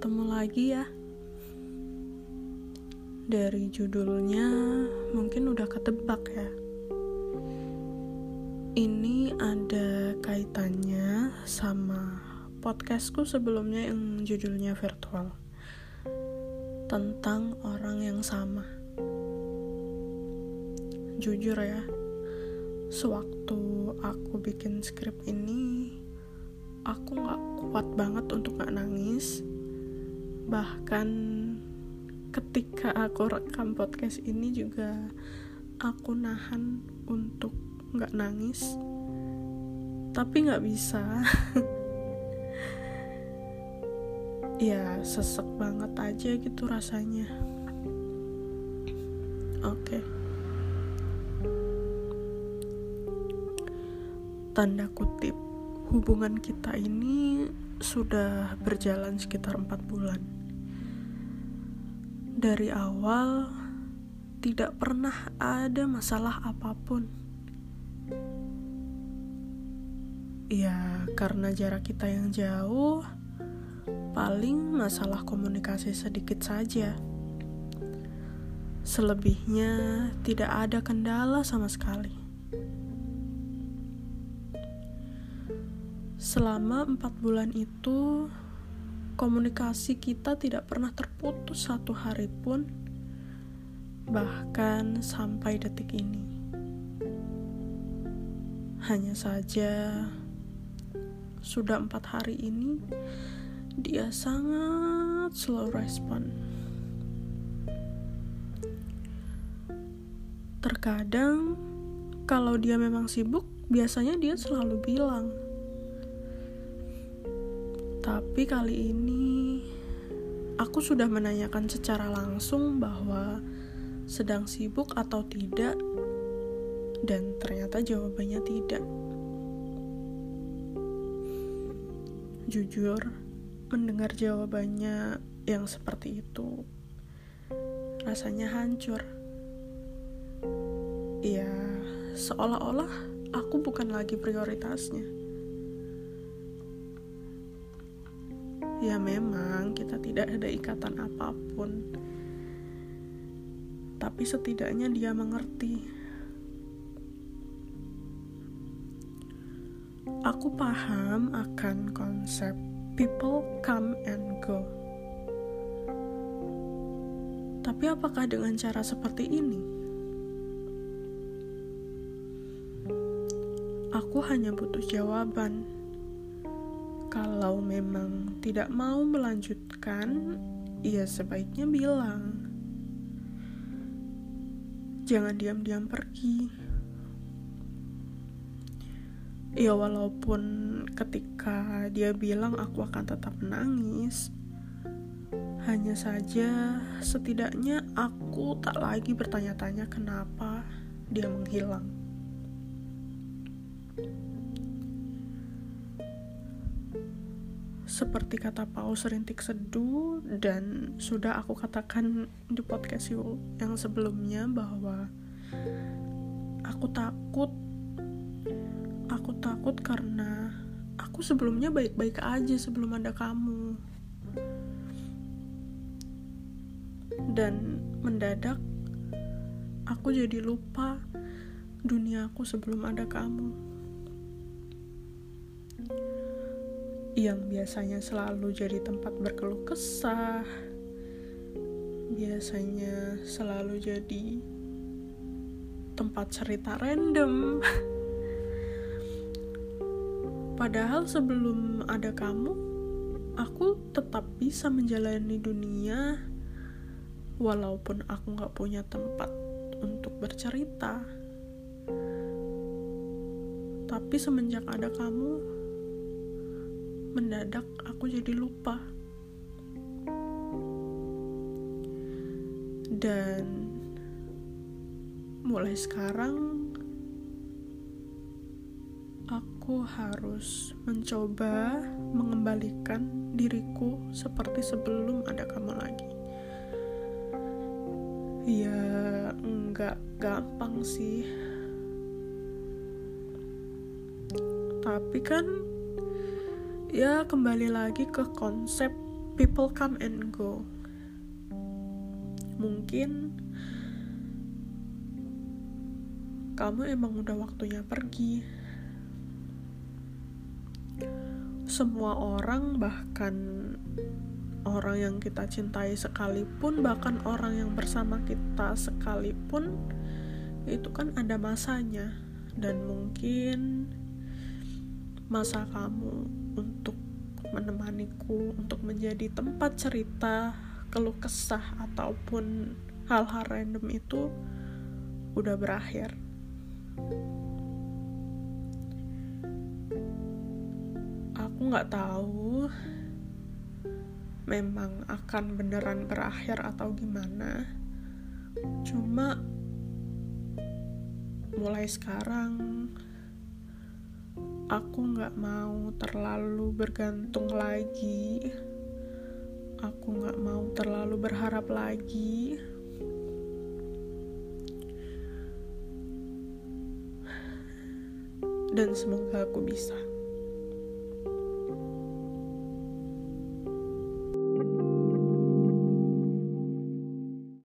ketemu lagi ya. Dari judulnya mungkin udah ketebak ya. Ini ada kaitannya sama podcastku sebelumnya yang judulnya virtual. Tentang orang yang sama. Jujur ya, sewaktu aku bikin skrip ini, aku gak kuat banget untuk gak nangis. Bahkan ketika aku rekam podcast ini juga aku nahan untuk nggak nangis. Tapi nggak bisa. Ya sesek banget aja gitu rasanya. Oke. Okay. tanda kutip hubungan kita ini sudah berjalan sekitar empat bulan dari awal tidak pernah ada masalah apa pun. Ya, karena jarak kita yang jauh, paling masalah komunikasi sedikit saja. Selebihnya tidak ada kendala sama sekali. Selama empat bulan itu, komunikasi kita tidak pernah terputus satu hari pun, bahkan sampai detik ini. Hanya saja, sudah empat hari ini, dia sangat slow respon. Terkadang, kalau dia memang sibuk, biasanya dia selalu bilang, tapi kali ini aku sudah menanyakan secara langsung bahwa sedang sibuk atau tidak dan ternyata jawabannya tidak. Jujur, mendengar jawabannya yang seperti itu rasanya hancur. Ya, seolah-olah aku bukan lagi prioritasnya. Ya memang kita tidak ada ikatan apa pun. Tapi setidaknya dia mengerti. Aku paham akan konsep people come and go. Tapi apakah dengan cara seperti ini? Aku hanya butuh jawaban kalau memang tidak mau melanjutkan, ya sebaiknya bilang. Jangan diam-diam pergi. Ya walaupun ketika dia bilang aku akan tetap menangis, hanya saja setidaknya aku tak lagi bertanya-tanya kenapa dia menghilang. Seperti kata paus rintik seduh dan sudah aku katakan di podcast yang sebelumnya bahwa aku takut aku takut karena aku sebelumnya baik-baik aja sebelum ada kamu. Dan mendadak aku jadi lupa duniaku sebelum ada kamu yang biasanya selalu jadi tempat berkeluh kesah, biasanya selalu jadi tempat cerita random. Padahal sebelum ada kamu, aku tetap bisa menjalani dunia walaupun aku gak punya tempat untuk bercerita. Tapi semenjak ada kamu, mendadak aku jadi lupa. Dan mulai sekarang aku harus mencoba mengembalikan diriku seperti sebelum ada kamu lagi. Ya, enggak gampang sih. Tapi kan ya kembali lagi ke konsep people come and go. Mungkin kamu emang udah waktunya pergi. Semua orang bahkan orang yang kita cintai sekalipun bahkan orang yang bersama kita sekalipun itu kan ada masanya. Dan mungkin masa kamu untuk menemaniku untuk menjadi tempat cerita keluh kesah ataupun hal-hal random itu udah berakhir. Aku nggak tahu memang akan beneran berakhir atau gimana. Cuma mulai sekarang aku nggak mau terlalu bergantung lagi. Aku nggak mau terlalu berharap lagi. Dan semoga aku bisa